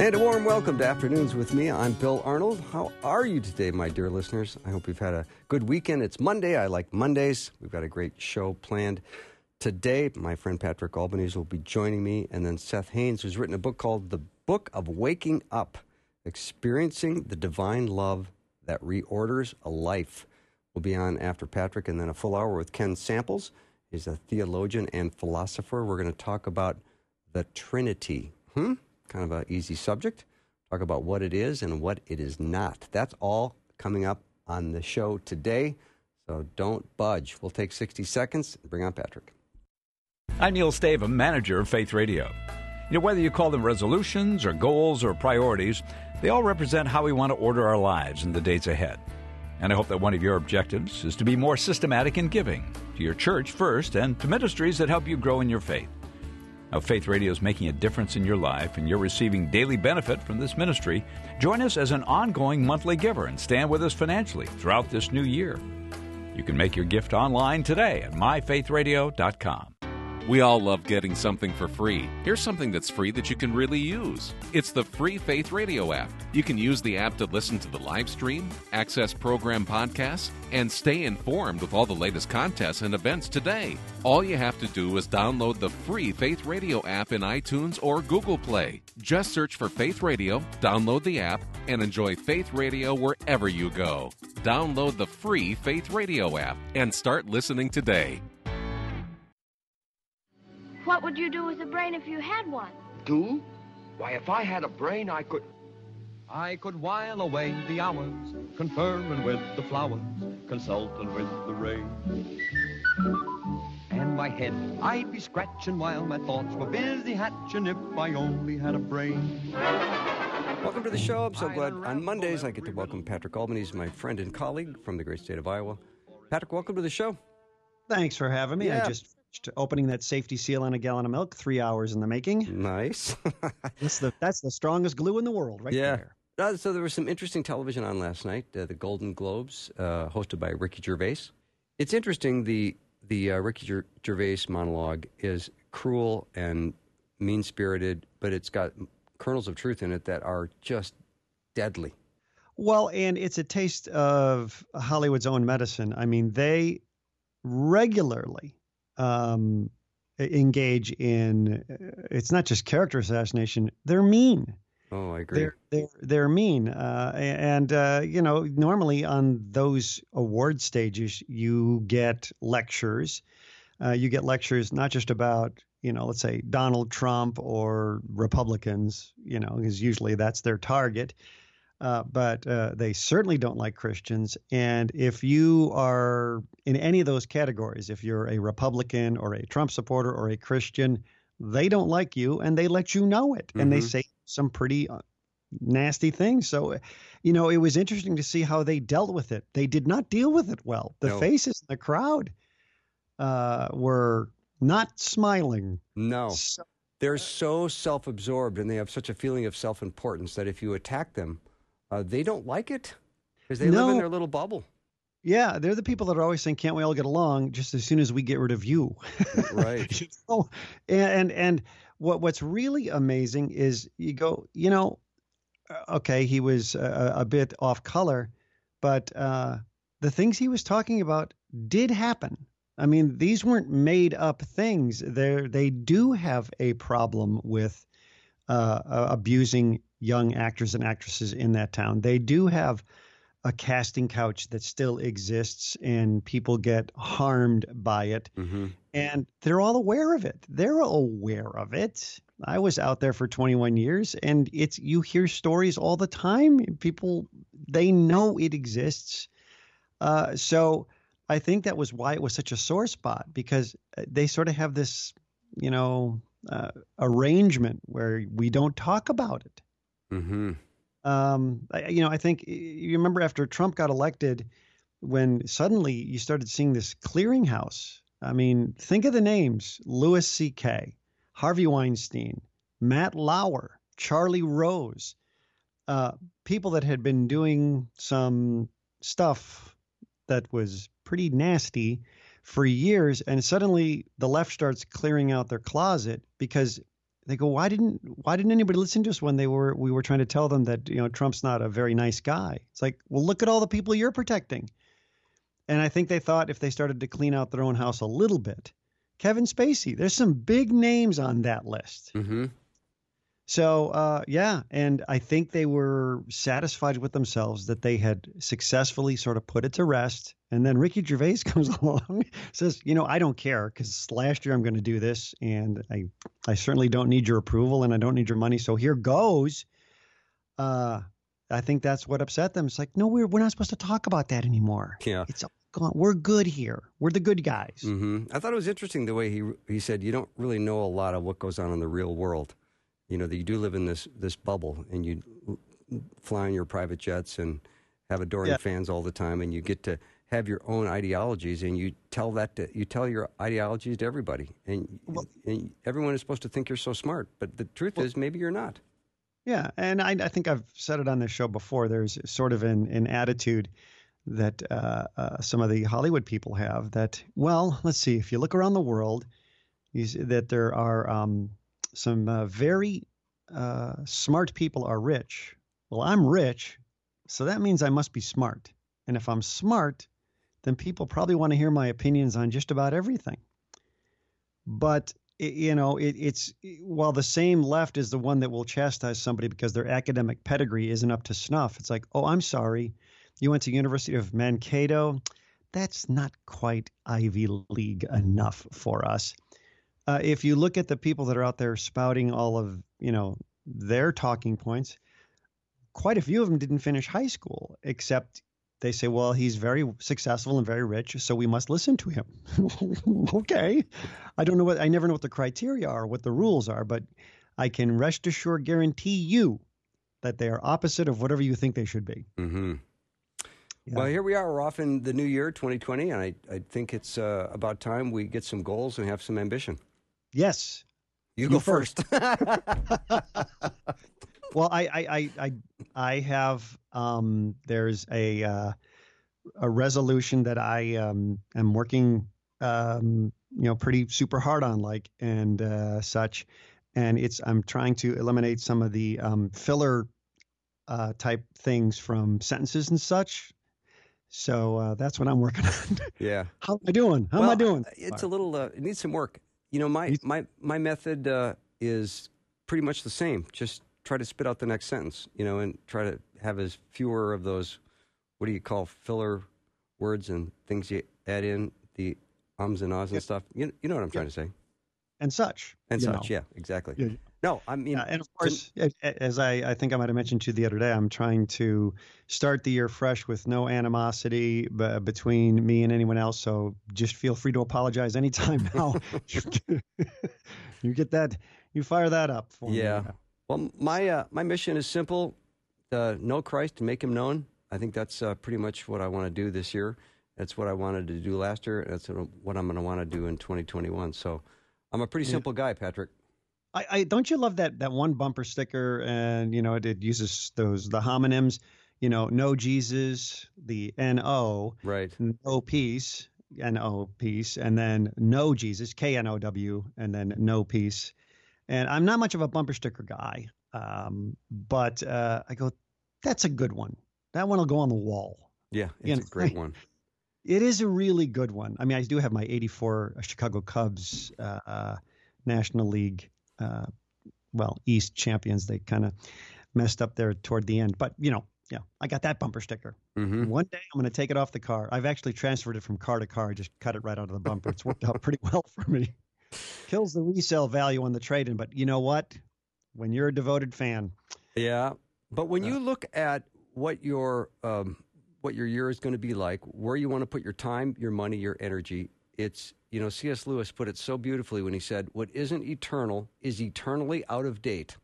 And a warm welcome to Afternoons with me. I'm Bill Arnold. How are you today, my dear listeners? I hope you've had a good weekend. It's Monday. I like Mondays. We've got a great show planned. Today, my friend Patrick Albanese will be joining me, and then Seth Haines, who's written a book called The Book of Waking Up Experiencing the Divine Love That Reorders a Life. We'll be on after Patrick, and then a full hour with Ken Samples. He's a theologian and philosopher. We're going to talk about the Trinity. Hmm? Kind of an easy subject. Talk about what it is and what it is not. That's all coming up on the show today. So don't budge. We'll take 60 seconds and bring on Patrick. I'm Neil Stavem, manager of Faith Radio. You know, whether you call them resolutions or goals or priorities, they all represent how we want to order our lives in the days ahead. And I hope that one of your objectives is to be more systematic in giving to your church first and to ministries that help you grow in your faith. Now, Faith Radio is making a difference in your life, and you're receiving daily benefit from this ministry. Join us as an ongoing monthly giver and stand with us financially throughout this new year. You can make your gift online today at myfaithradio.com. We all love getting something for free. Here's something that's free that you can really use. It's the free Faith Radio app. You can use the app to listen to the live stream, access program podcasts, and stay informed with all the latest contests and events today. All you have to do is download the free Faith Radio app in iTunes or Google Play. Just search for Faith Radio, download the app, and enjoy Faith Radio wherever you go. Download the free Faith Radio app and start listening today. What would you do with a brain if you had one? Do? Why, if I had a brain, I could. I could while away the hours, conferring with the flowers, consulting with the rain. And my head I'd be scratching while my thoughts were busy hatching if I only had a brain. Welcome to the show. I'm so glad on Mondays I get to welcome Patrick Albanese, my friend and colleague from the great state of Iowa. Patrick, welcome to the show. Thanks for having me. Yeah. I just finished opening that safety seal on a gallon of milk, three hours in the making. Nice. That's the that's the strongest glue in the world, right yeah. there. Uh, so there was some interesting television on last night, uh, the Golden Globes, uh, hosted by Ricky Gervais. It's interesting. The the uh, Ricky Ger- Gervais monologue is cruel and mean spirited, but it's got kernels of truth in it that are just deadly. Well, and it's a taste of Hollywood's own medicine. I mean, they regularly um, engage in. uh, It's not just character assassination; they're mean. Oh, I agree. They're they're they're mean, uh, and uh, you know normally on those award stages you get lectures. Uh, you get lectures not just about you know let's say Donald Trump or Republicans, you know, because usually that's their target. Uh, but uh, they certainly don't like Christians. And if you are in any of those categories, if you're a Republican or a Trump supporter or a Christian, they don't like you and they let you know it. And they Mhm. say some pretty uh, nasty things. So, uh, you know, it was interesting to see how they dealt with it. They did not deal with it well. The No. faces in the crowd uh, were not smiling. no. So- They're so self absorbed and they have such a feeling of self importance that if you attack them, uh, they don't like it because they live in their little bubble. yeah, they're the people that are always saying, "Can't we all get along?" Just as soon as we get rid of you. Right. you know? and, and and what what's really amazing is you go you know uh, okay he was a, a bit off color but uh, the things he was talking about did happen i mean these weren't made up things they they do have a problem with uh, abusing young actors and actresses in that town they do have a casting couch that still exists and people get harmed by it hmm and they're all aware of it. They're aware of it. I was out there for 21 years and it's you hear stories all the time. People they know it exists. Uh, so I think that was why it was such a sore spot because uh, they sort of have this, you know, uh, arrangement where we don't talk about it. Mm-hmm. Um, I, you know, I think you remember after Trump got elected, when suddenly you started seeing this clearinghouse. I mean, think of the names: Louis C.K., Harvey Weinstein, Matt Lauer, Charlie Rose, uh, people that had been doing some stuff that was pretty nasty for years, and suddenly the left starts clearing out their closet because they go, why didn't why didn't anybody listen to us when they were we were trying to tell them that you know Trump's not a very nice guy? It's like, well, look at all the people you're protecting. And I think they thought if they started to clean out their own house a little bit, Kevin Spacey, there's some big names on that list. Mm-hmm. So uh, yeah, and I think they were satisfied with themselves that they had successfully sort of put it to rest. And then Ricky Gervais comes along, says, "You know, I don't care because last year I'm going to do this, and I, I certainly don't need your approval, and I don't need your money. So here goes." Uh, I think that's what upset them. It's like, no, we're we're not supposed to talk about that anymore. Yeah. It's gone. We're good here. We're the good guys. Mm-hmm. I thought it was interesting the way he he said you don't really know a lot of what goes on in the real world. You know that you do live in this this bubble, and you fly in your private jets and have adoring Yeah. fans all the time, and you get to have your own ideologies, and you tell that to, you tell your ideologies to everybody, and, and everyone is supposed to think you're so smart, but the truth is maybe you're not. Yeah, and I, I think I've said it on this show before. There's sort of an, an attitude that uh, uh, some of the Hollywood people have that, well, let's see, if you look around the world, you see that there are um, some uh, very uh, smart people are rich. Well, I'm rich, so that means I must be smart. And if I'm smart, then people probably want to hear my opinions on just about everything. But you know, it, it's while the same left is the one that will chastise somebody because their academic pedigree isn't up to snuff. It's like, oh, I'm sorry, you went to University of Mankato. That's not quite Ivy League enough for us. Uh, if you look at the people that are out there spouting all of you know their talking points, quite a few of them didn't finish high school, except they say, well, he's very successful and very rich, so we must listen to him. okay. I don't know what, I never know what the criteria are, what the rules are, but I can rest assured guarantee you that they are opposite of whatever you think they should be. Mm-hmm. Yeah. Well, here we are. We're off in the new year, 2020, and I, I think it's uh, about time we get some goals and have some ambition. Yes. You, You go first. first. Well, I, I, I, I, I have, um, there's a, uh, a resolution that I, um, am working, um, you know, pretty super hard on like, and, uh, such. And it's, I'm trying to eliminate some of the, um, filler, uh, type things from sentences and such. So, uh, that's what I'm working on. yeah. How am I doing? How am I doing? It's a little. Uh, it needs some work. You know, my my my method uh, is pretty much the same. Just try to spit out the next sentence. You know, and try to have as fewer of those. What do you call filler words and things you add in the ums and ahs and stuff. You you know what I'm trying to say. and such. And such. know. Yeah. Exactly. Yeah. No, I mean, Yeah, and of course, a- as I, I think I might have mentioned to you the other day, I'm trying to start the year fresh with no animosity b- between me and anyone else. So just feel free to apologize anytime now. you get that, you fire that up for me. Yeah. Well, my uh, my mission is simple: uh, know Christ and make Him known. I think that's uh, pretty much what I want to do this year. That's what I wanted to do last year. That's what I'm going to want to do in 2021. So, I'm a pretty Yeah. simple guy, Patrick. I, I don't you love that that one bumper sticker and you know it, it uses those the homonyms you know no jesus the no Right. no peace no peace and then no jesus k-n-o-w and then no peace and i'm not much of a bumper sticker guy um, but uh, i go that's a good one that one will go on the wall Yeah, it's You a great one. it is a really good one. I mean, I do have my '84 Chicago Cubs uh, uh, National League, uh, well, East champions. They kind of messed up there toward the end, but you know, yeah, I got that bumper sticker. hmm One day I'm going to take it off the car. I've actually transferred it from car to car. I just cut it right out of the bumper. It's worked out pretty well for me. Kills the resale value on the trade-in, but you know what? When you're a devoted fan, Yeah, but when you look at what your um, what your year is going to be like, where you want to put your time, your money, your energy, It's, you know, C.S. Lewis put it so beautifully when he said, What isn't eternal is eternally out of date.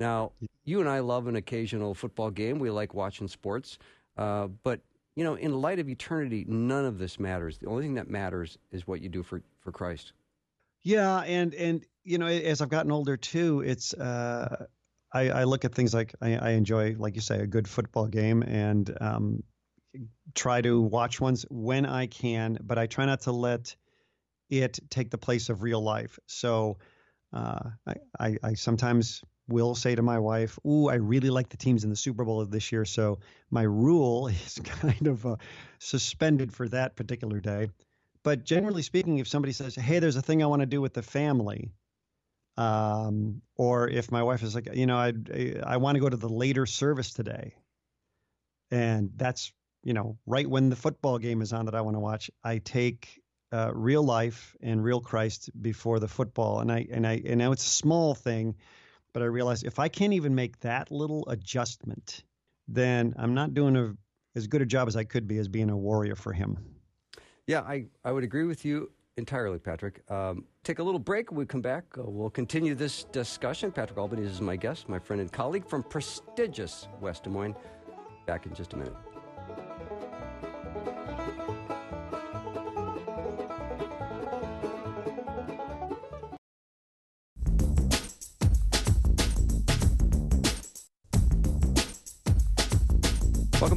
Now, you and I love an occasional football game. We like watching sports. Uh, but, you know, in light of eternity, none of this matters. The only thing that matters is what you do for, for Christ. Yeah. And, and, you know, as I've gotten older too, it's, uh, I, I look at things like I, I enjoy, like you say, a good football game and, um, try to watch ones when I can, but I try not to let it take the place of real life. So uh, I, I, I, sometimes will say to my wife, "Ooh, I really like the teams in the Super Bowl this year." So my rule is kind of uh, suspended for that particular day. But generally speaking, if somebody says, "Hey, there's a thing I want to do with the family," um, or if my wife is like, "You know, I I want to go to the later service today," and that's you know, right when the football game is on that I want to watch, I take uh, real life and real Christ before the football. And I and I and now it's a small thing, but I realize if I can't even make that little adjustment, then I'm not doing a, as good a job as I could be as being a warrior for Him. Yeah, I I would agree with you entirely, Patrick. Um, take a little break. We come back, uh, we'll continue this discussion. Patrick Albanese is my guest, my friend and colleague from prestigious West Des Moines. Back in just a minute.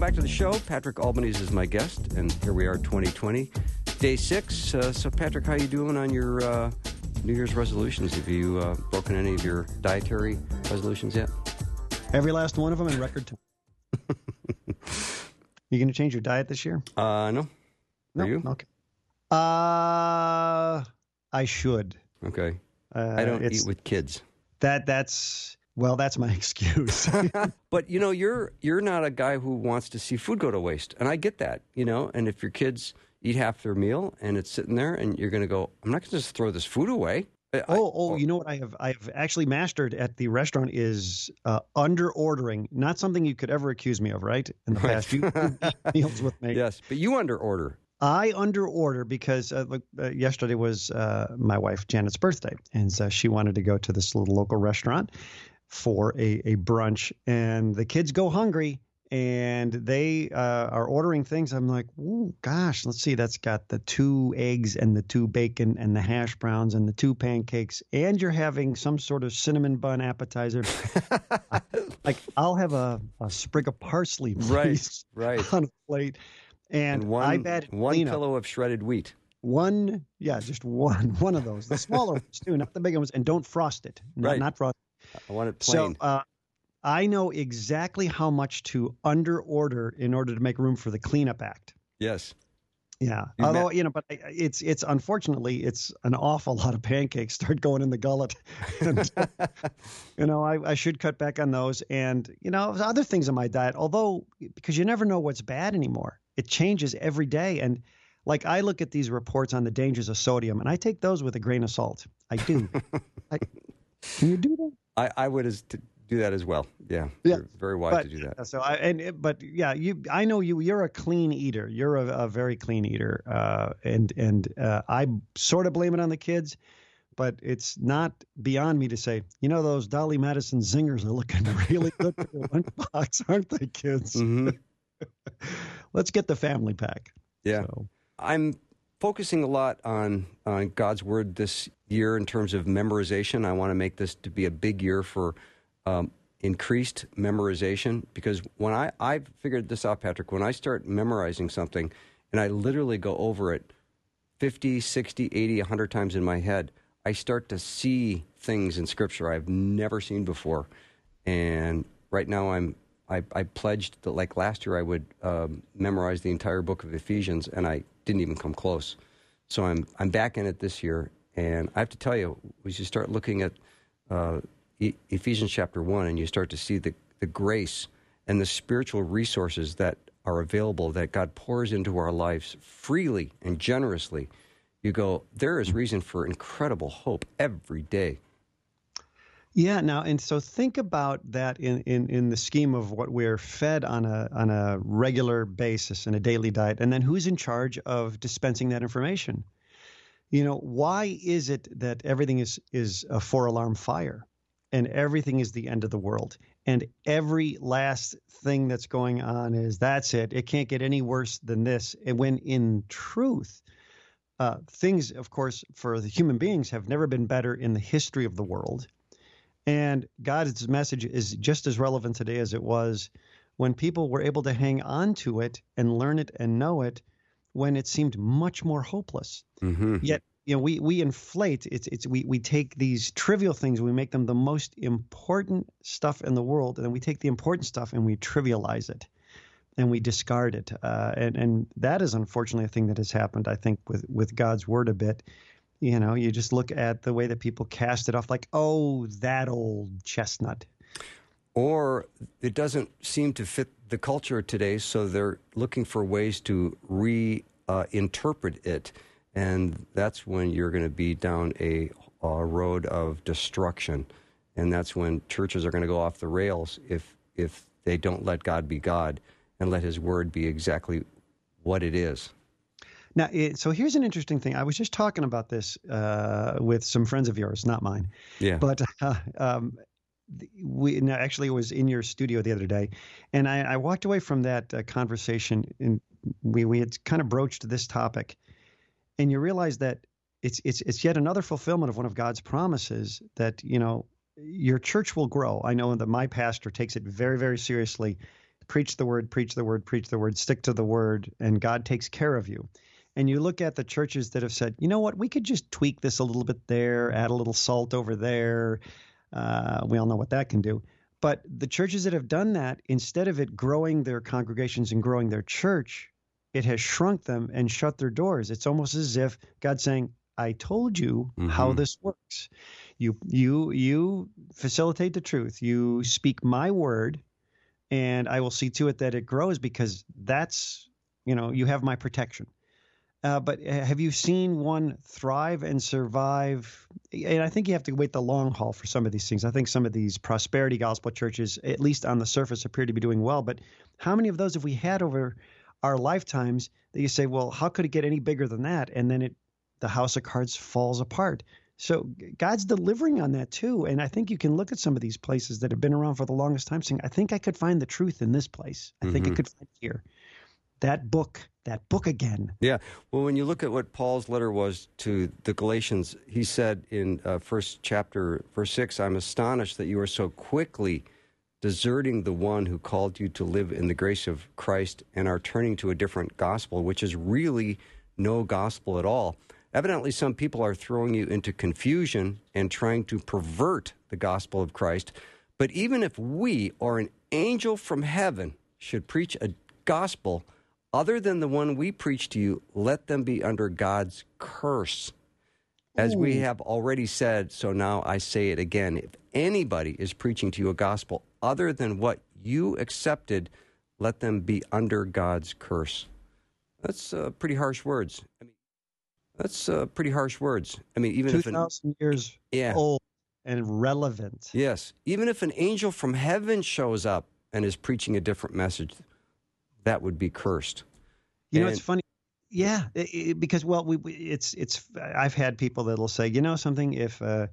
Back to the show. Patrick Albanese is my guest, and here we are, 2020, day six. Uh, so, Patrick, how you doing on your uh, New Year's resolutions? Have you uh, broken any of your dietary resolutions yet? Every last one of them in record time. you going to change your diet this year? Uh, no. No. Are you? Okay. Uh, I should. Okay. Uh, I don't eat with kids. That that's well, that's my excuse. But you know, you're you're not a guy who wants to see food go to waste, and I get that. You know, and if your kids eat half their meal and it's sitting there, and you're going to go, I'm not going to just throw this food away. I- I- oh, oh, you know what I have I have actually mastered at the restaurant is uh, under ordering. Not something you could ever accuse me of, right? In the past, you you meals with me. yes, but you under order. I under order because uh, look, uh, yesterday was uh, my wife Janet's birthday, and so she wanted to go to this little local restaurant for a, a brunch, and the kids go hungry. And they uh, are ordering things. I'm like, oh gosh, let's see. That's got the two eggs and the two bacon and the hash browns and the two pancakes, and you're having some sort of cinnamon bun appetizer. Like I'll have a, a sprig of parsley, Right, please, right. on a plate. And, And one I bet one cleanup. pillow of shredded wheat. One, yeah, just one, one of those. The smaller ones too, not the big ones, and don't frost it. Not, Right. not frost. I want it So uh, I know exactly how much to under order in order to make room for the cleanup act. yes. Yeah, You although met- you know, but I- it's it's unfortunately it's an awful lot of pancakes start going in the gullet. And, you know, I, I should cut back on those, and you know, there's other things in my diet. Although because you never know what's bad anymore, it changes every day. And like I look at these reports on the dangers of sodium, and I take those with a grain of salt. I do. I, can you do that? I, I would as to do that as well. Yeah. Yeah. Very wise but to do that. so I and but yeah, you I know you you're a clean eater. You're a, a very clean eater, uh, and and uh, I sort of blame it on the kids, but it's not beyond me to say, you know, those Dolly Madison zingers are looking really good for your lunchbox, aren't they, kids? hmm Let's get the family pack. Yeah. So, I'm focusing a lot on on God's word this year in terms of memorization. I want to make this to be a big year for um, increased memorization because when I I've figured this out, Patrick. When I start memorizing something and I literally go over it 50, 60, 80, 100 times in my head, I start to see things in Scripture I've never seen before. And right now, I'm I, I pledged that like last year I would um, memorize the entire book of Ephesians, and I didn't even come close. So I'm I'm back in it this year, and I have to tell you, as you start looking at uh, e- Ephesians chapter one, and you start to see the the grace and the spiritual resources that are available that God pours into our lives freely and generously, you go, there is reason for incredible hope every day. Yeah. Now, and so think about that in, in, in the scheme of what we're fed on a on a regular basis in a daily diet, and then who's in charge of dispensing that information? You know, why is it that everything is is a four alarm fire and everything is the end of the world and every last thing that's going on is that's it. It can't get any worse than this. And when in truth, uh, things, of course, for the human beings have never been better in the history of the world. And God's message is just as relevant today as it was when people were able to hang on to it and learn it and know it when it seemed much more hopeless. Mm-hmm. Yet, you know, we we inflate it's it's we we take these trivial things, we make them the most important stuff in the world, and then we take the important stuff and we trivialize it and we discard it. Uh, and and that is unfortunately a thing that has happened, I think, with with God's word a bit. You know, you just look at the way that people cast it off, like, oh, that old chestnut. Or it doesn't seem to fit the culture today, so they're looking for ways to reinterpret uh, it. And that's when you're going to be down a, a road of destruction. And that's when churches are going to go off the rails if, if they don't let God be God and let His Word be exactly what it is. Now, it, so here's an interesting thing. I was just talking about this uh, with some friends of yours, not mine. Yeah. But uh, um, we no, actually it was in your studio the other day, and I, I walked away from that uh, conversation, and we we had kind of broached this topic, and you realize that it's it's it's yet another fulfillment of one of God's promises that you know your church will grow. I know that my pastor takes it very very seriously. Preach the word, preach the word, preach the word, stick to the word, and God takes care of you and you look at the churches that have said, you know what, we could just tweak this a little bit there, add a little salt over there. Uh, we all know what that can do. But the churches that have done that, instead of it growing their congregations and growing their church, it has shrunk them and shut their doors. It's almost as if God's saying, I told you mm-hmm. how this works. You you you facilitate the truth. You speak my word, and I will see to it that it grows because that's you know you have my protection. Uh, but uh, have you seen one thrive and survive? And I think you have to wait the long haul for some of these things. I think some of these prosperity gospel churches, at least on the surface, appear to be doing well. But how many of those have we had over our lifetimes that you say, well, how could it get any bigger than that? And then it, the house of cards falls apart. So God's delivering on that too. And I think you can look at some of these places that have been around for the longest time saying, I think I could find the truth in this place. I mm-hmm. think I mm-hmm. could find here that book, that book again. Yeah. Well, when you look at what Paul's letter was to the Galatians, he said in uh, first chapter, verse six, "I'm astonished that you are so quickly." Deserting the one who called you to live in the grace of Christ and are turning to a different gospel, which is really no gospel at all. Evidently, some people are throwing you into confusion and trying to pervert the gospel of Christ. But even if we or an angel from heaven should preach a gospel other than the one we preach to you, let them be under God's curse. As Ooh. we have already said, so now I say it again. If anybody is preaching to you a gospel other than what you accepted, let them be under God's curse. That's uh, pretty harsh words. I mean, that's uh, pretty harsh words. I mean, even 2, if 2,000 years yeah. old and relevant. Yes. Even if an angel from heaven shows up and is preaching a different message, that would be cursed. You and, know, it's funny. Yeah, it, it, because well, we, we, it's it's. I've had people that'll say, you know, something if. Uh,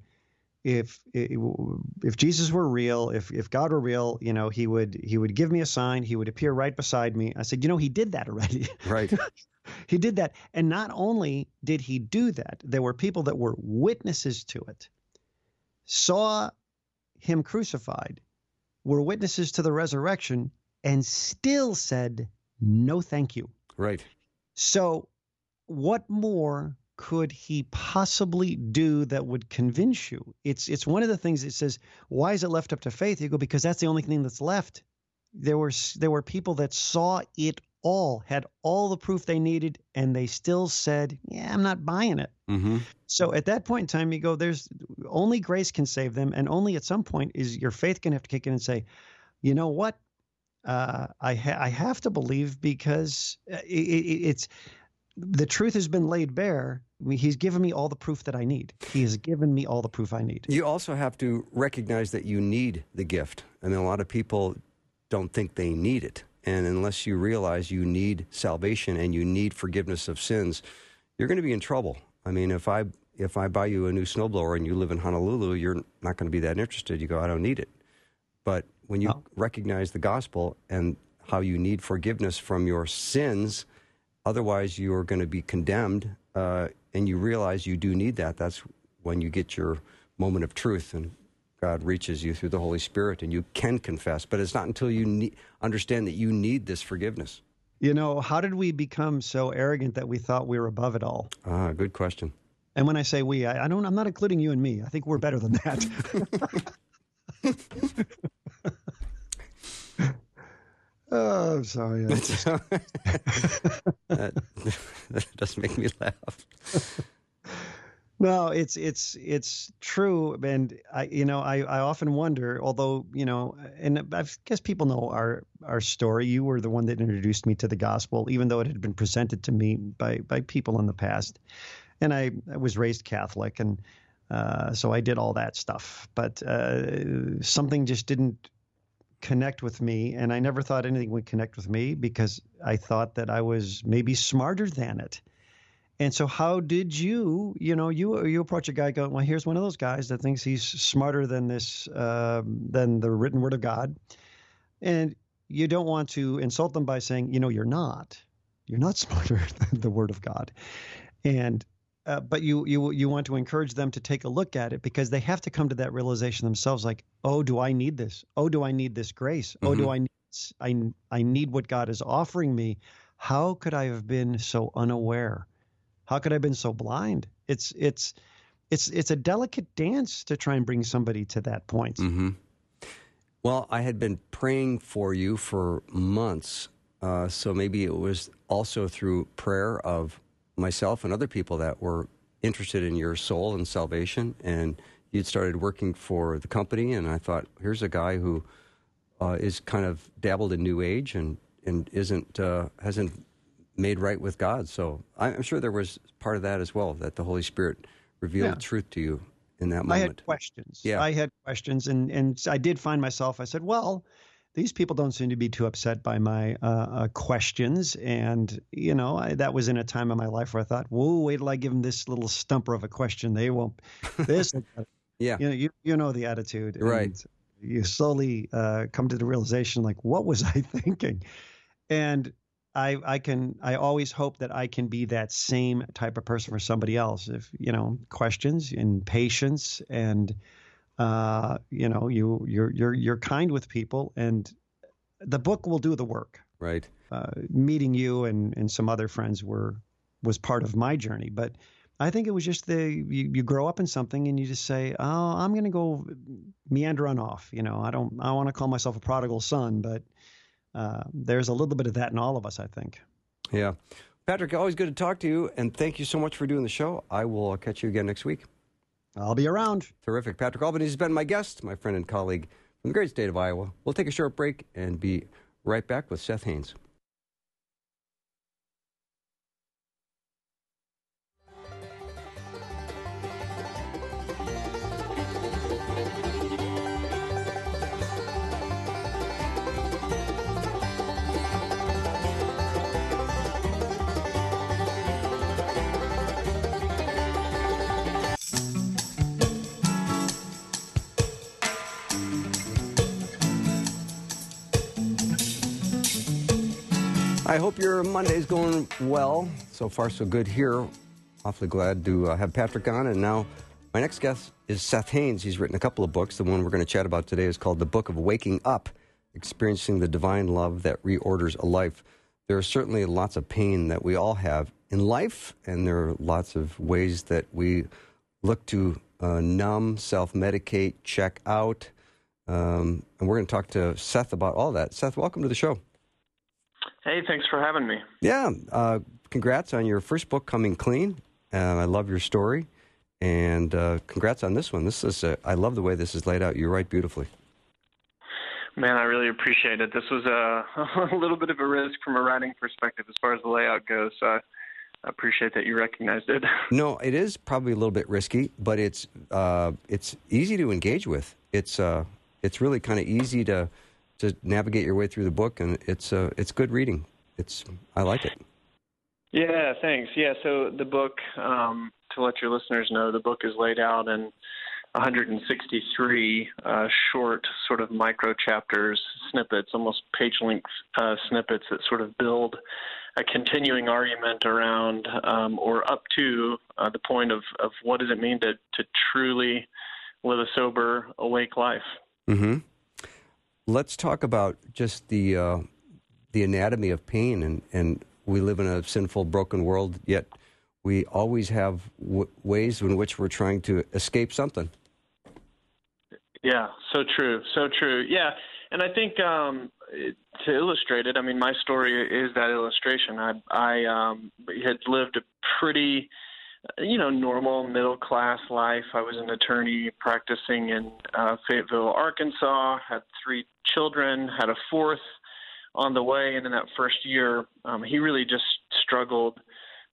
if if Jesus were real, if if God were real, you know, he would he would give me a sign, he would appear right beside me. I said, you know, he did that already. Right. he did that. And not only did he do that, there were people that were witnesses to it. Saw him crucified, were witnesses to the resurrection and still said, no, thank you. Right. So, what more could he possibly do that would convince you? It's it's one of the things that says, why is it left up to faith? You go because that's the only thing that's left. There were there were people that saw it all, had all the proof they needed, and they still said, "Yeah, I'm not buying it." Mm-hmm. So at that point in time, you go, "There's only grace can save them, and only at some point is your faith going to have to kick in and say, you know what? Uh, I, ha- I have to believe because uh, it, it, it's the truth has been laid bare. He's given me all the proof that I need. He has given me all the proof I need. You also have to recognize that you need the gift. Mean, a lot of people don't think they need it. And unless you realize you need salvation and you need forgiveness of sins, you're going to be in trouble. I mean, if I if I buy you a new snowblower and you live in Honolulu, you're not going to be that interested. You go, I don't need it. But when you No. recognize the gospel and how you need forgiveness from your sins, otherwise you're going to be condemned, uh, and you realize you do need that. That's when you get your moment of truth and God reaches you through the Holy Spirit and you can confess. But it's not until you ne- understand that you need this forgiveness. You know, how did we become so arrogant that we thought we were above it all? Ah, good question. And when I say we, I, I don't. I'm not including you and me. I think we're better than that. oh, I'm sorry. Just- that, that does make me laugh. No, it's it's it's true, and I you know I, I often wonder. Although you know, and I guess people know our our story. You were the one that introduced me to the gospel, even though it had been presented to me by by people in the past. And I, I was raised Catholic, and uh, so I did all that stuff. But uh, something just didn't connect with me, and I never thought anything would connect with me because I thought that I was maybe smarter than it. And so, how did you, you know, you you approach a guy going, well, here's one of those guys that thinks he's smarter than this, uh, than the written word of God, and you don't want to insult them by saying, you know, you're not, you're not smarter than the word of God, and uh, but you you you want to encourage them to take a look at it because they have to come to that realization themselves, like, oh, do I need this? Oh, do I need this grace? Oh, do I need I I need what God is offering me? How could I have been so unaware? How could I have been so blind? It's it's it's it's a delicate dance to try and bring somebody to that point. hmm Well, I had been praying for you for months, uh, so maybe it was also through prayer of myself and other people that were interested in your soul and salvation, and you'd started working for the company, and I thought, here's a guy who uh, is kind of dabbled in New Age and and isn't uh, hasn't made right with God. So I'm sure there was part of that as well that the Holy Spirit revealed Yeah. truth to you in that moment. I had questions. Yeah. I had questions, and and I did find myself. I said, well. These people don't seem to be too upset by my uh, uh, questions, and you know I, that was in a time in my life where I thought, "Whoa, wait till I give them this little stumper of a question. They won't." This, Yeah. you know, you you know the attitude, Right. and You slowly uh, come to the realization, like, what was I thinking? And I I can I always hope that I can be that same type of person for somebody else. If you know questions and patience and uh, you know you you're you're you're kind with people, and the book will do the work. Right. Uh, meeting you and and some other friends were was part of my journey, but. I think it was just the you, you grow up in something and you just say, "Oh, I'm going to go meander on off." You know, I don't I want to call myself a prodigal son, but uh, there's a little bit of that in all of us, I think. Yeah. Patrick, always good to talk to you, and thank you so much for doing the show. I will catch you again next week. I'll be around. Terrific. Patrick Albanese has been my guest, my friend and colleague from the great state of Iowa. We'll take a short break and be right back with Seth Haines. I hope your Monday's going well. So far, so good here. Awfully glad to uh, have Patrick on. And now, my next guest is Seth Haines. He's written a couple of books. The one we're going to chat about today is called The Book of Waking Up Experiencing the Divine Love That Reorders a Life. There are certainly lots of pain that we all have in life, and there are lots of ways that we look to uh, numb, self medicate, check out. Um, and we're going to talk to Seth about all that. Seth, welcome to the show. Hey, thanks for having me. Yeah, uh, congrats on your first book coming clean. And I love your story, and uh, congrats on this one. This is uh, I love the way this is laid out. You write beautifully. Man, I really appreciate it. This was a, a little bit of a risk from a writing perspective as far as the layout goes. So I appreciate that you recognized it. No, it is probably a little bit risky, but it's uh, it's easy to engage with. It's uh, it's really kind of easy to to navigate your way through the book, and it's uh, it's good reading. It's I like it. Yeah, thanks. Yeah, so the book um, to let your listeners know, the book is laid out in 163 uh, short, sort of micro chapters, snippets, almost page length uh, snippets that sort of build a continuing argument around um, or up to uh, the point of, of what does it mean to, to truly live a sober, awake life. Mm-hmm. Let's talk about just the uh, the anatomy of pain, and, and we live in a sinful, broken world. Yet we always have w- ways in which we're trying to escape something. Yeah, so true, so true. Yeah, and I think um, to illustrate it, I mean, my story is that illustration. I I um, had lived a pretty, you know, normal middle class life. I was an attorney practicing in uh, Fayetteville, Arkansas. Had three children. Had a fourth on the way, and in that first year, um, he really just struggled.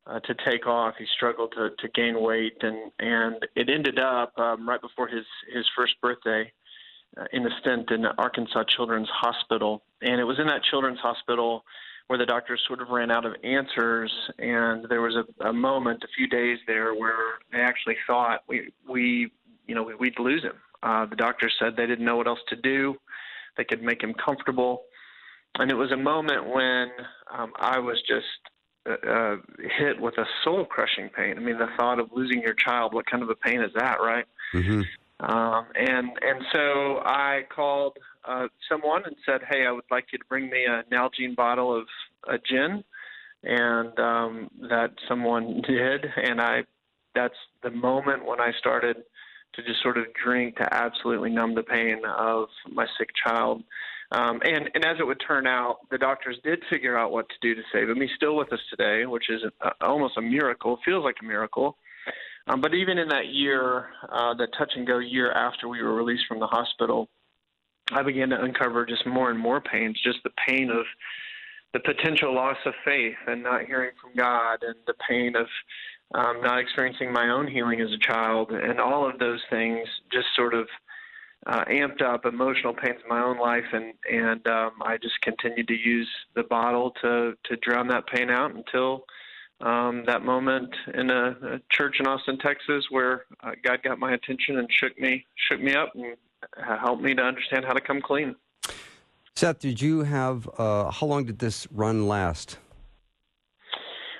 Uh, to take off, he struggled to, to gain weight, and and it ended up um, right before his his first birthday uh, in a stint in the Arkansas Children's Hospital. And it was in that Children's Hospital where the doctors sort of ran out of answers. And there was a, a moment, a few days there, where they actually thought we, we you know, we'd lose him. Uh, the doctors said they didn't know what else to do. They could make him comfortable. And it was a moment when um, I was just uh, uh hit with a soul crushing pain. I mean, the thought of losing your child, what kind of a pain is that, right? Mm-hmm. Um, and and so I called uh, someone and said, "Hey, I would like you to bring me a Nalgene bottle of a gin," and um, that someone did, and I. That's the moment when I started to just sort of drink to absolutely numb the pain of my sick child. Um, and, and as it would turn out, the doctors did figure out what to do to save him. He's still with us today, which is a, almost a miracle. It feels like a miracle. Um, but even in that year, uh, the touch and go year after we were released from the hospital, I began to uncover just more and more pains, just the pain of the potential loss of faith and not hearing from God, and the pain of um, not experiencing my own healing as a child, and all of those things just sort of uh, amped up emotional pains in my own life, and and um, I just continued to use the bottle to to drown that pain out until um, that moment in a, a, church in Austin, Texas, where uh, God got my attention and shook me, shook me up, and helped me to understand how to come clean. Seth, did you have? Uh, how long did this run last?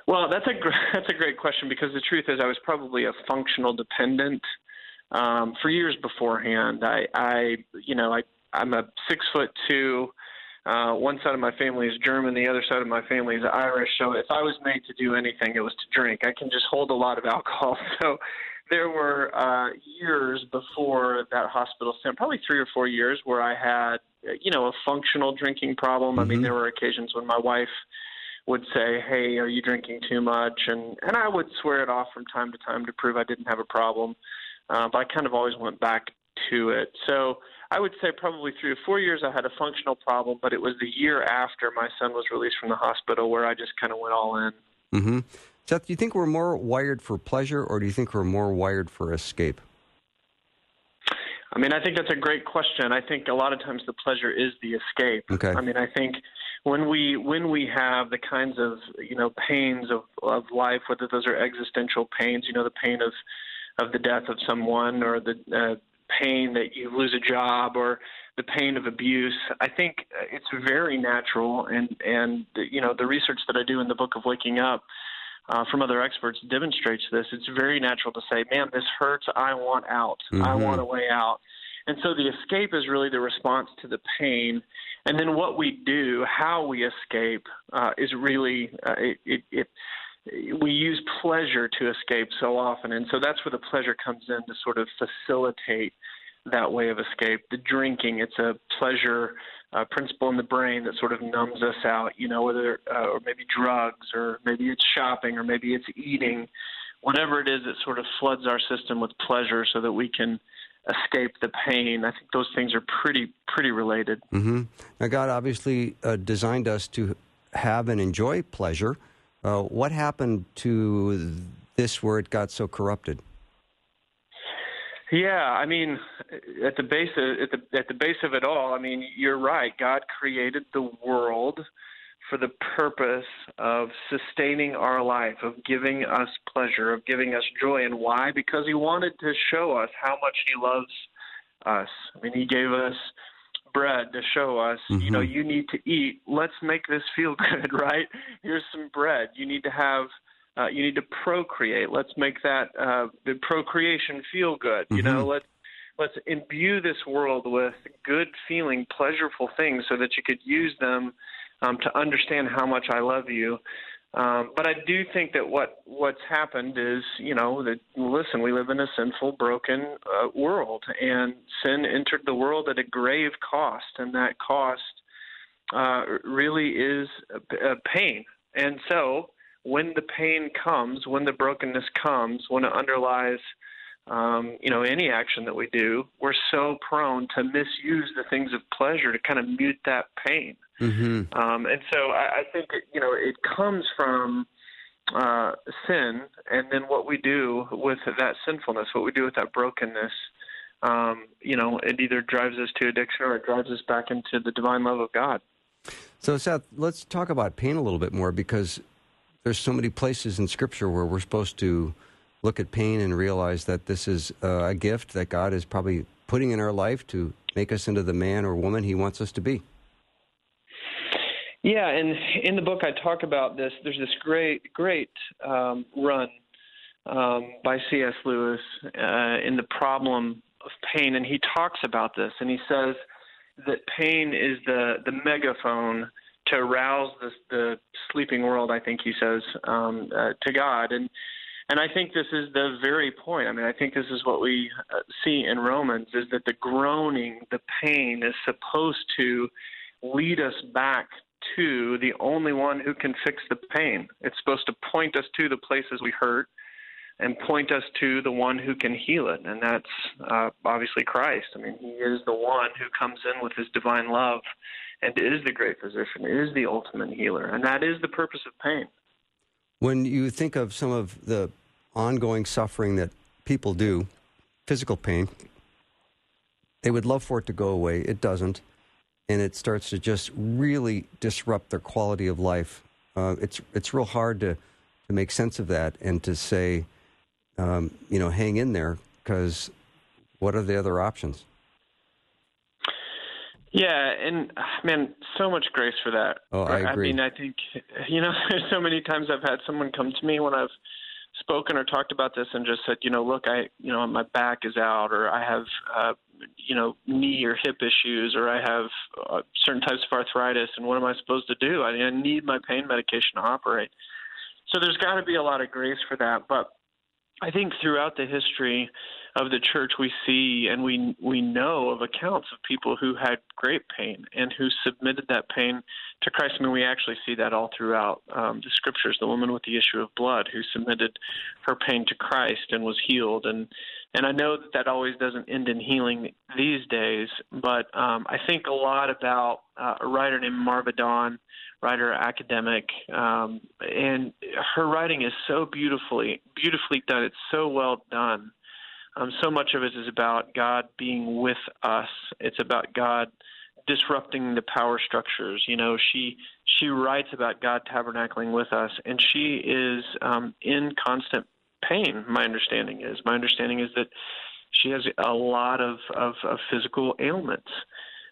Well, that's a that's a great question because the truth is, I was probably a functional dependent um, for years beforehand. I, I, you know, I I'm a six foot two uh, one side of my family is German, the other side of my family is Irish. So if I was made to do anything, it was to drink. I can just hold a lot of alcohol. So there were uh, years before that hospital stint, probably three or four years, where I had, you know, a functional drinking problem. Mm-hmm. I mean, mm-hmm. there were occasions when my wife would say, "Hey, are you drinking too much?" and and I would swear it off from time to time to prove I didn't have a problem. Uh, but I kind of always went back to it. So I would say probably three or four years I had a functional problem, but it was the year after my son was released from the hospital where I just kind of went all in. Mm-hmm. Seth, do you think we're more wired for pleasure or do you think we're more wired for escape? I mean, I think that's a great question. I think a lot of times the pleasure is the escape. Okay. I mean, I think when we when we have the kinds of you know pains of of life, whether those are existential pains, you know, the pain of of the death of someone or the uh, pain that you lose a job or the pain of abuse. I think it's very natural, and and you know the research that I do in the book of Waking Up uh, from other experts demonstrates this. It's very natural to say, "Man, this hurts. I want out. Mm-hmm. I want a way out." And so the escape is really the response to the pain, and then what we do, how we escape, uh, is really uh, it, it, it we use pleasure to escape so often, and so that's where the pleasure comes in to sort of facilitate that way of escape. The drinking, it's a pleasure uh, principle in the brain that sort of numbs us out, you know, whether uh, or maybe drugs or maybe it's shopping or maybe it's eating, whatever it is that sort of floods our system with pleasure so that we can escape the pain. I think those things are pretty pretty related. Mm-hmm. Now, God obviously uh, designed us to have and enjoy pleasure. Uh, what happened to this where it got so corrupted? Yeah, I mean, at the base of at the at the base of it all, I mean, you're right. God created the world for the purpose of sustaining our life, of giving us pleasure, of giving us joy. And why? Because he wanted to show us how much he loves us. I mean, he gave us bread to show us, mm-hmm. you know, you need to eat. Let's make this feel good, right? Here's some bread. You need to have. Uh, you need to procreate. Let's make that uh, the procreation feel good. You mm-hmm. know, let's let's imbue this world with good feeling, pleasurable things, so that you could use them um, to understand how much I love you. Um, but I do think that what what's happened is, you know, that listen, we live in a sinful, broken uh, world, and sin entered the world at a grave cost, and that cost uh, really is a, a pain. And so, when the pain comes, when the brokenness comes, when it underlies um, you know, any action that we do, we're so prone to misuse the things of pleasure to kind of mute that pain. Mm-hmm. Um, and so I, I think, you know, it comes from uh, sin, and then what we do with that sinfulness, what we do with that brokenness, um, you know, it either drives us to addiction or it drives us back into the divine love of God. So, Seth, let's talk about pain a little bit more because there's so many places in Scripture where we're supposed to look at pain and realize that this is uh, a gift that God is probably putting in our life to make us into the man or woman He wants us to be. Yeah, and in the book I talk about this. There's this great, great um, run um, by C.S. Lewis uh, in the problem of pain, and he talks about this, and he says that pain is the the megaphone to arouse the, the sleeping world. I think he says um, uh, to God, and and I think this is the very point. I mean, I think this is what we uh, see in Romans is that the groaning, the pain is supposed to lead us back to the only one who can fix the pain. It's supposed to point us to the places we hurt and point us to the one who can heal it. And that's uh, obviously Christ. I mean, he is the one who comes in with his divine love and is the great physician, is the ultimate healer. And that is the purpose of pain. When you think of some of the ongoing suffering that people do, physical pain, they would love for it to go away. It doesn't. And it starts to just really disrupt their quality of life. Uh, it's, it's real hard to, to make sense of that and to say, um, you know, hang in there because what are the other options? Yeah, and man, so much grace for that. Oh, I agree. I mean, I think you know, there's so many times I've had someone come to me when I've spoken or talked about this and just said, you know, look, I, you know, my back is out, or I have, uh, you know, knee or hip issues, or I have uh, certain types of arthritis, and what am I supposed to do? I, I need my pain medication to operate. So there's got to be a lot of grace for that, but I think throughout the history of the church, we see and we we know of accounts of people who had great pain and who submitted that pain to Christ. I mean, we actually see that all throughout um, the scriptures. The woman with the issue of blood who submitted her pain to Christ and was healed. And and I know that that always doesn't end in healing these days, but um, I think a lot about uh, a writer named Marva Dawn writer, academic, um, and her writing is so beautifully beautifully done. It's so well done. Um, so much of it is about God being with us. It's about God disrupting the power structures. You know, she she writes about God tabernacling with us, and she is um, in constant pain. My understanding is my understanding is that she has a lot of, of, of physical ailments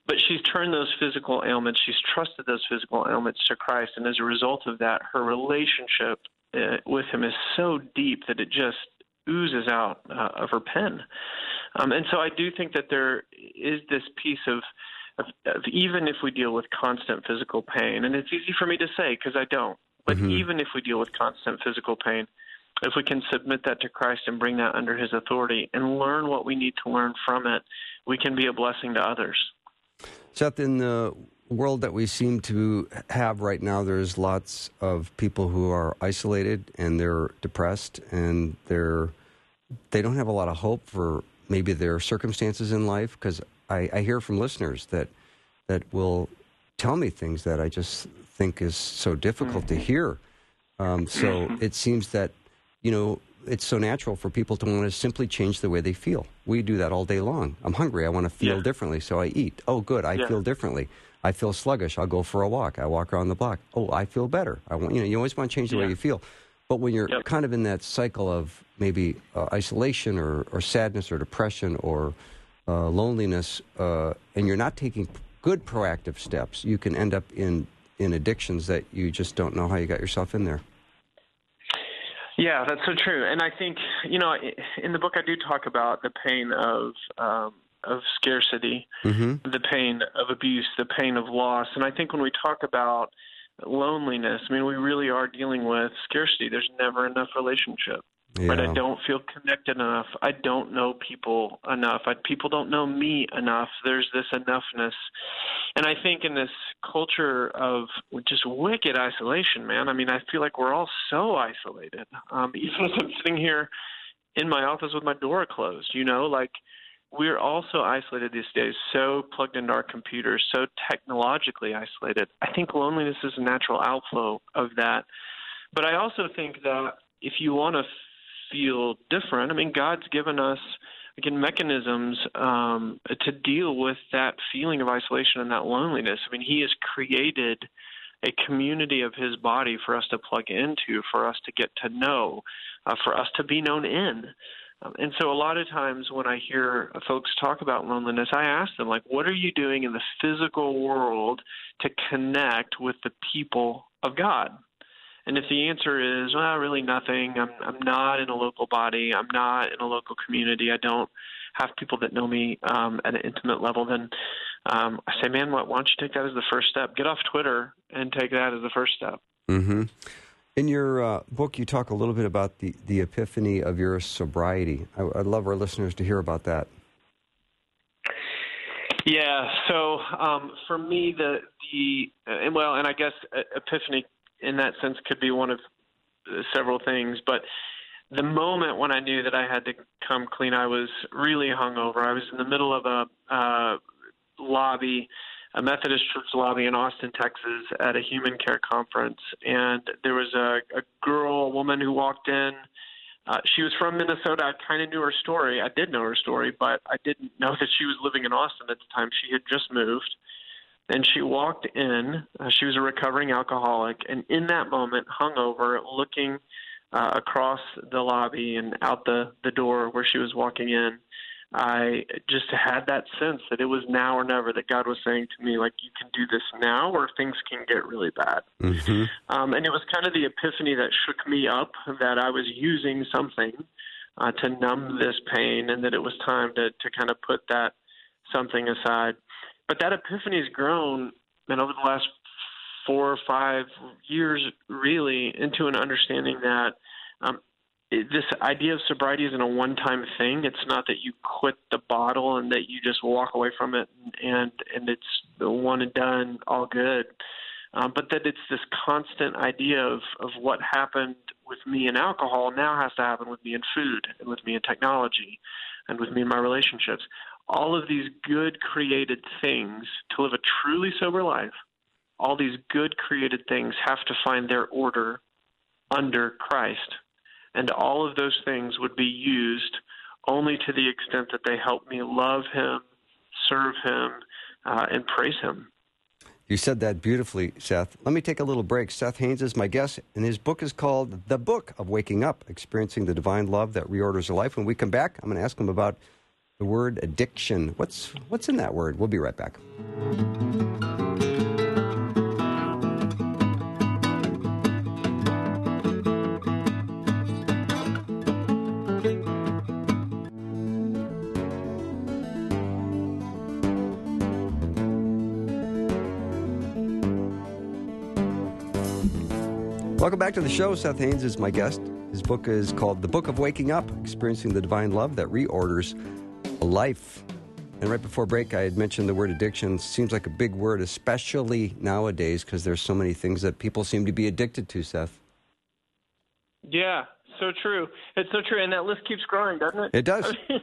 but she's turned those physical ailments, she's trusted those physical ailments to Christ, and as a result of that, her relationship uh, with Him is so deep that it just oozes out uh, of her pen. Um, and so I do think that there is this piece of, of, of, even if we deal with constant physical pain, and it's easy for me to say because I don't, but mm-hmm. even if we deal with constant physical pain, if we can submit that to Christ and bring that under His authority and learn what we need to learn from it, we can be a blessing to others. Seth, in the world that we seem to have right now, there's lots of people who are isolated and they're depressed and they're they don't have a lot of hope for maybe their circumstances in life. Because I, I hear from listeners that that will tell me things that I just think is so difficult to hear. Um, so it seems that you know it's so natural for people to want to simply change the way they feel. We do that all day long. I'm hungry. I want to feel yeah. differently, so I eat. Oh, good. I yeah. feel differently. I feel sluggish. I'll go for a walk. I walk around the block. Oh, I feel better. I want, you know, you always want to change the Yeah. way you feel. But when you're Yep. kind of in that cycle of maybe uh, isolation or, or sadness or depression or uh, loneliness, uh, and you're not taking good proactive steps, you can end up in, in addictions that you just don't know how you got yourself in there. Yeah, that's so true. And I think, you know, in the book I do talk about the pain of um, of scarcity, Mm-hmm. the pain of abuse, the pain of loss. And I think when we talk about loneliness, I mean, we really are dealing with scarcity. There's never enough relationship. Right? I don't feel connected enough. I don't know people enough. I, people don't know me enough. There's this enoughness. And I think in this culture of just wicked isolation, man, I mean, I feel like we're all so isolated. Um, even as I'm sitting here in my office with my door closed, you know, like we're all so isolated these days, so plugged into our computers, so technologically isolated. I think loneliness is a natural outflow of that. But I also think that if you want to feel different, I mean, God's given us again mechanisms um, to deal with that feeling of isolation and that loneliness. I mean, He has created a community of His body for us to plug into, for us to get to know, uh, for us to be known in. Um, and so, a lot of times when I hear folks talk about loneliness, I ask them, like, what are you doing in the physical world to connect with the people of God? And if the answer is, well, really nothing, I'm, I'm not in a local body, I'm not in a local community, I don't have people that know me um, at an intimate level, then um, I say, man, why, why don't you take that as the first step? Get off Twitter and take that as the first step. Mm-hmm. In your uh, book, you talk a little bit about the, the epiphany of your sobriety. I, I'd love our listeners to hear about that. Yeah. So um, for me, the the uh, and well, and I guess uh, epiphany in that sense could be one of uh, several things, but the moment when I knew that I had to come clean, I was really hungover. I was in the middle of a uh, lobby, a Methodist church lobby in Austin, Texas, at a human care conference, and there was a, a girl, a woman who walked in. Uh, she was from Minnesota. I kind of knew her story. I did know her story, but I didn't know that she was living in Austin at the time. She had just moved. And she walked in. Uh, she was a recovering alcoholic. And in that moment, hungover, looking uh, across the lobby and out the, the door where she was walking in, I just had that sense that it was now or never that God was saying to me, like, you can do this now or things can get really bad. Mm-hmm. Um, and it was kind of the epiphany that shook me up that I was using something uh, to numb this pain and that it was time to, to kind of put that something aside. But that epiphany has grown, and over the last four or five years, really, into an understanding that um, this idea of sobriety isn't a one time thing. It's not that you quit the bottle and that you just walk away from it and, and it's the one and done, all good um, but that it's this constant idea of, of what happened with me in alcohol now has to happen with me in food and with me in technology and with me in my relationships. All of these good created things to live a truly sober life, all these good created things have to find their order under Christ. And all of those things would be used only to the extent that they help me love Him, serve Him, uh, and praise Him. You said that beautifully, Seth. Let me take a little break. Seth Haines is my guest, and his book is called The Book of Waking Up Experiencing the Divine Love That Reorders Your Life. When we come back, I'm going to ask him about the word addiction. What's, what's in that word? We'll be right back. Welcome back to the show. Seth Haines is my guest. His book is called The Book of Waking Up Experiencing the Divine Love That Reorders Life. And right before break, I had mentioned the word addiction. Seems like a big word, especially nowadays, because there's so many things that people seem to be addicted to, Seth. Yeah, so true. It's so true, and that list keeps growing, doesn't it? It does. I mean,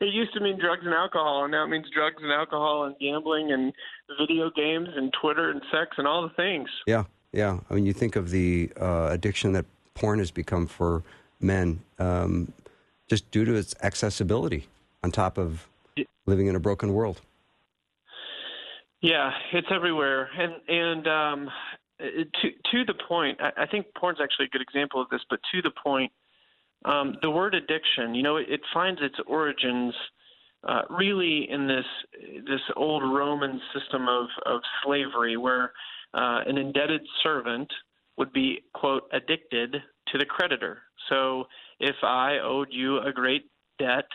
it used to mean drugs and alcohol, and now it means drugs and alcohol and gambling and video games and Twitter and sex and all the things. Yeah, yeah. I mean, you think of the uh, addiction that porn has become for men, um, just due to its accessibility, on top of living in a broken world. Yeah, it's everywhere, and and um, to to the point, I, I think porn's actually a good example of this. But to the point, um, the word addiction, you know, it, it finds its origins uh, really in this this old Roman system of of slavery, where uh, an indebted servant would be quote addicted to the creditor. So if I owed you a great debt,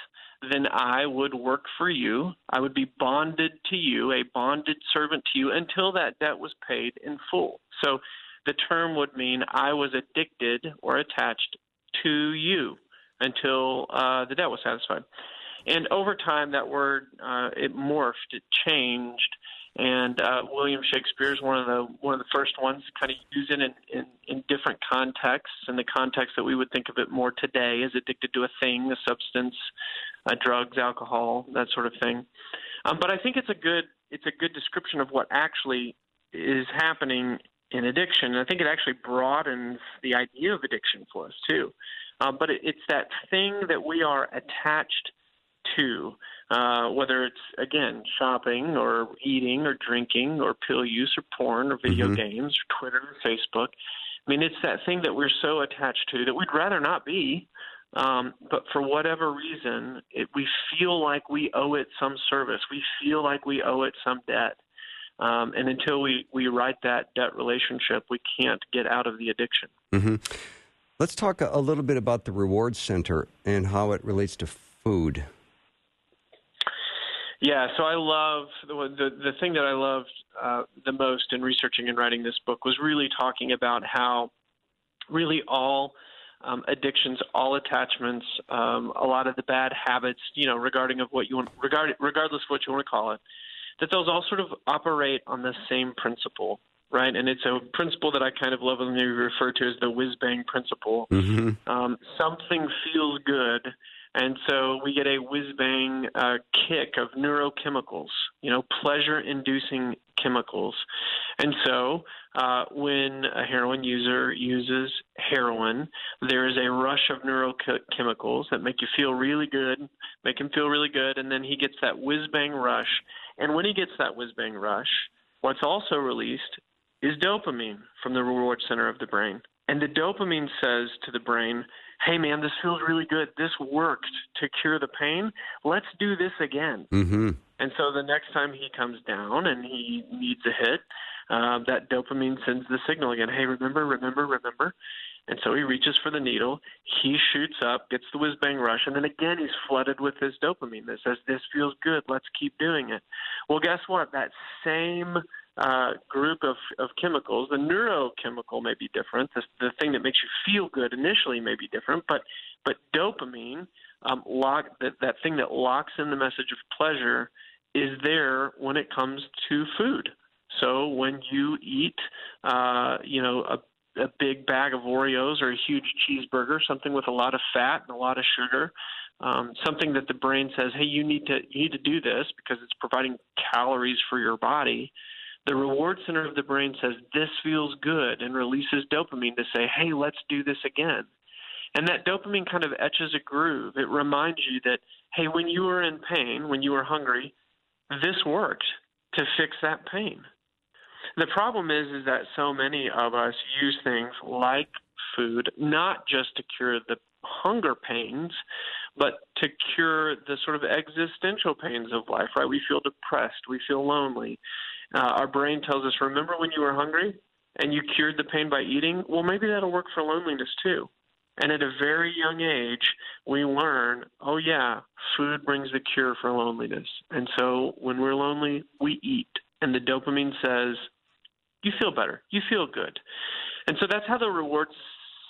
then I would work for you. I would be bonded to you, a bonded servant to you, until that debt was paid in full. So the term would mean I was addicted or attached to you until uh, the debt was satisfied. And over time, that word uh, it morphed, it changed, and uh, William Shakespeare is one of the one of the first ones to kind of use it in, in, in different contexts. In the context that we would think of it more today, as addicted to a thing, a substance, uh, drugs, alcohol, that sort of thing. Um, but I think it's a good it's a good description of what actually is happening in addiction. And I think it actually broadens the idea of addiction for us too. Uh, but it, it's that thing that we are attached to, uh, whether it's again shopping or eating or drinking or pill use or porn or video Mhm. games or Twitter or Facebook. I mean, it's that thing that we're so attached to that we'd rather not be. Um, but for whatever reason, it, we feel like we owe it some service. We feel like we owe it some debt. Um, and until we, we write that debt relationship, we can't get out of the addiction. hmm Let's talk a, a little bit about the reward center and how it relates to food. Yeah, so I love the the, the thing that I loved uh, the most in researching and writing this book was really talking about how really all um, addictions, all attachments, um, a lot of the bad habits, you know, regarding of what you want, regard, regardless of what you want to call it, that those all sort of operate on the same principle, right? And it's a principle that I kind of lovingly refer to as the whiz bang principle. hmm Um, something feels good, and so we get a whiz bang uh, kick of neurochemicals, you know, pleasure inducing chemicals. And so uh, when a heroin user uses heroin, there is a rush of neurochemicals that make you feel really good, make him feel really good, and then he gets that whiz bang rush. And when he gets that whiz bang rush, what's also released is dopamine from the reward center of the brain. And the dopamine says to the brain, hey man, this feels really good. This worked to cure the pain. Let's do this again. hmm And so the next time he comes down and he needs a hit, uh, that dopamine sends the signal again. Hey, remember, remember, remember. And so he reaches for the needle. He shoots up, gets the whiz bang rush, and then again he's flooded with this dopamine that says, "This feels good. Let's keep doing it." Well, guess what? That same uh, group of, of chemicals, the neurochemical may be different. The, the thing that makes you feel good initially may be different, but but dopamine, um, lock that that thing that locks in the message of pleasure, is there when it comes to food. So when you eat, uh, you know, a a big bag of Oreos or a huge cheeseburger, something with a lot of fat and a lot of sugar, um, something that the brain says, "Hey, you need to you need to do this because it's providing calories for your body." The reward center of the brain says, "This feels good," and releases dopamine to say, "Hey, let's do this again." And that dopamine kind of etches a groove. It reminds you that, hey, when you were in pain, when you were hungry, this worked to fix that pain. The problem is is that so many of us use things like food not just to cure the hunger pains, but to cure the sort of existential pains of life, right? We feel depressed, we feel lonely. Uh, our brain tells us, remember when you were hungry and you cured the pain by eating? Well, maybe that'll work for loneliness too. And at a very young age, we learn, oh, yeah, food brings the cure for loneliness. And so when we're lonely, we eat. And the dopamine says, you feel better, you feel good. And so that's how the reward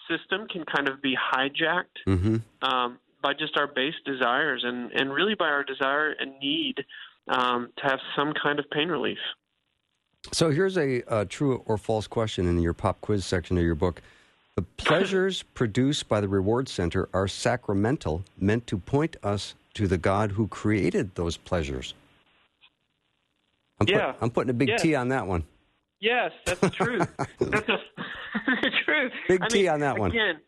system can kind of be hijacked hmm um, by just our base desires and, and really by our desire and need um, to have some kind of pain relief. So here's a, uh true or false question in your pop quiz section of your book. The pleasures produced by the reward center are sacramental, meant to point us to the God who created those pleasures. I'm, put- Yeah. I'm putting a big. T on that one. Yes, that's the truth. that's a, the truth. Big I T mean, on that one. Again,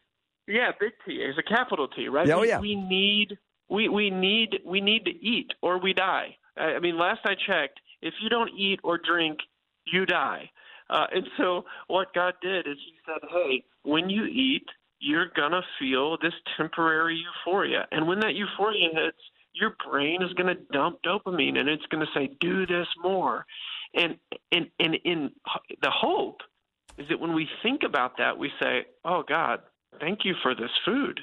yeah, big T is a capital T, right? Oh, we, yeah. we need we we need we need to eat or we die. I I mean, last I checked, if you don't eat or drink, you die. Uh, and so what God did is He said, hey, when you eat, you're gonna feel this temporary euphoria, and when that euphoria hits, your brain is going to dump dopamine and it's going to say do this more. And and and in the hope is that when we think about that we say oh god thank you for this food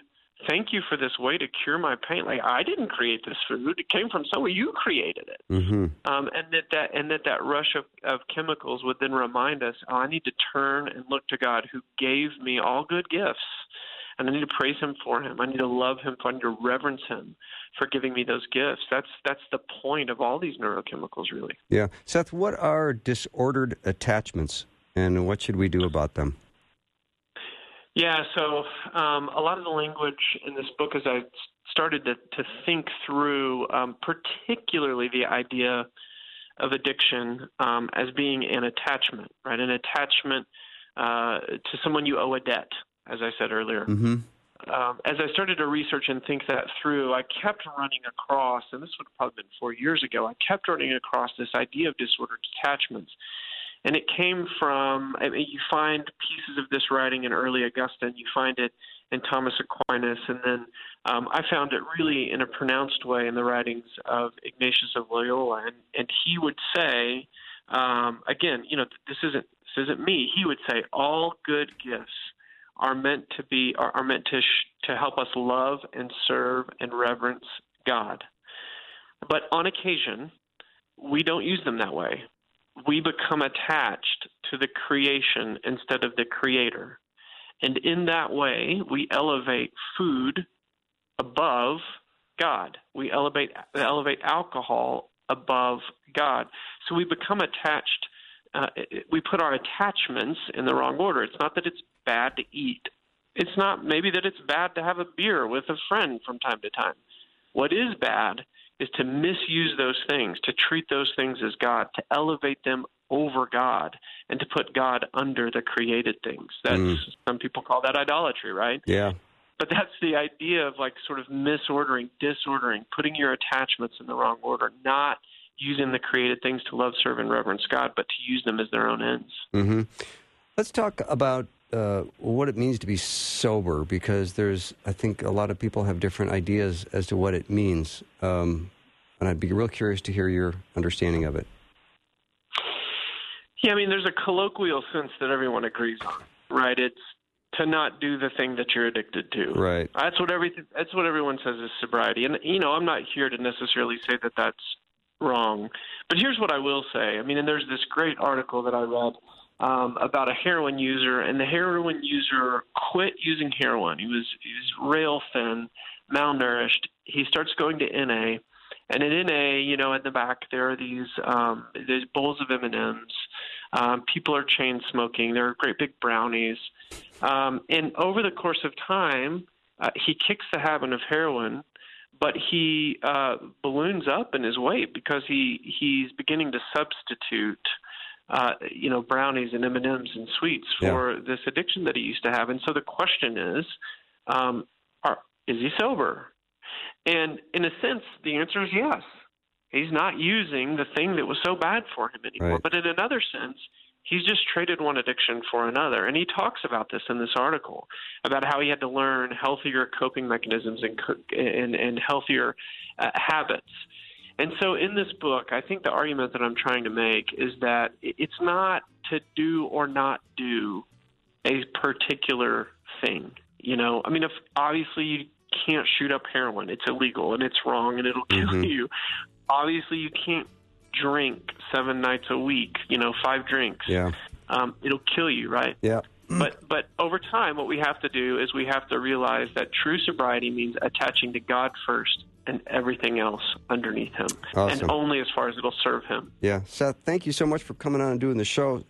thank you for this way to cure my pain like i didn't create this food it came from somewhere you created it mm-hmm. um, and that that and that that rush of, of chemicals would then remind us oh, i need to turn and look to god who gave me all good gifts and I need to praise him for him. I need to love him. I need to reverence him for giving me those gifts. That's that's the point of all these neurochemicals, really. Yeah, Seth. What are disordered attachments, and what should we do about them? Yeah, so um, a lot of the language in this book, as I started to, to think through, um, particularly the idea of addiction um, as being an attachment, right? An attachment uh, to someone you owe a debt as I said earlier. Mm-hmm. Um, as I started to research and think that through, I kept running across, and this would have probably been four years ago, I kept running across this idea of disordered attachments. And it came from, I mean, you find pieces of this writing in early Augustine, you find it in Thomas Aquinas, and then um, I found it really in a pronounced way in the writings of Ignatius of Loyola. And, and he would say, um, again, you know, this isn't, this isn't me, he would say, all good gifts are meant to be are, are meant to sh- to help us love and serve and reverence God. But on occasion, we don't use them that way. We become attached to the creation instead of the creator. And in that way, we elevate food above God. We elevate elevate alcohol above God. So we become attached uh, we put our attachments in the wrong order. It's not that it's bad to eat. It's not maybe that it's bad to have a beer with a friend from time to time. What is bad is to misuse those things, to treat those things as God, to elevate them over God, and to put God under the created things. That's mm. some people call that idolatry, right? Yeah. But that's the idea of like sort of misordering, disordering, putting your attachments in the wrong order, not using the created things to love, serve, and reverence God, but to use them as their own ends. Mm-hmm. Let's talk about uh, what it means to be sober, because there's, I think, a lot of people have different ideas as to what it means, um, and I'd be real curious to hear your understanding of it. Yeah, I mean, there's a colloquial sense that everyone agrees on, right? It's to not do the thing that you're addicted to. Right. That's what everything. That's what everyone says is sobriety, and you know, I'm not here to necessarily say that that's wrong. But here's what I will say. I mean, and there's this great article that I read um, about a heroin user, and the heroin user quit using heroin. He was he was rail thin, malnourished. He starts going to NA, and in NA, you know, in the back there are these um, these bowls of M and M's. Um, people are chain smoking. There are great big brownies, um, and over the course of time, uh, he kicks the habit of heroin but he uh, balloons up in his weight because he he's beginning to substitute uh, you know brownies and M&Ms and sweets for yeah. this addiction that he used to have and so the question is um, are, is he sober and in a sense the answer is yes he's not using the thing that was so bad for him anymore right. but in another sense he's just traded one addiction for another. And he talks about this in this article about how he had to learn healthier coping mechanisms and and, and healthier uh, habits. And so in this book, I think the argument that I'm trying to make is that it's not to do or not do a particular thing. You know, I mean, if obviously you can't shoot up heroin, it's illegal and it's wrong and it'll kill mm-hmm. you. Obviously, you can't drink seven nights a week, you know, five drinks, yeah, um, it'll kill you, right? Yeah. But but over time, what we have to do is we have to realize that true sobriety means attaching to God first and everything else underneath Him, awesome. and only as far as it'll serve Him. Yeah, Seth, thank you so much for coming on and doing the show.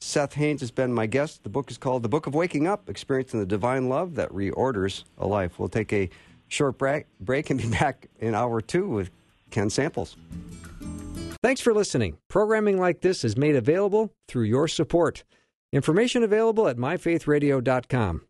Seth Haines has been my guest. The book is called The Book of Waking Up Experiencing the Divine Love That Reorders a Life. We'll take a short break, break and be back in hour two with Ken Samples. Thanks for listening. Programming like this is made available through your support. Information available at myfaithradio.com.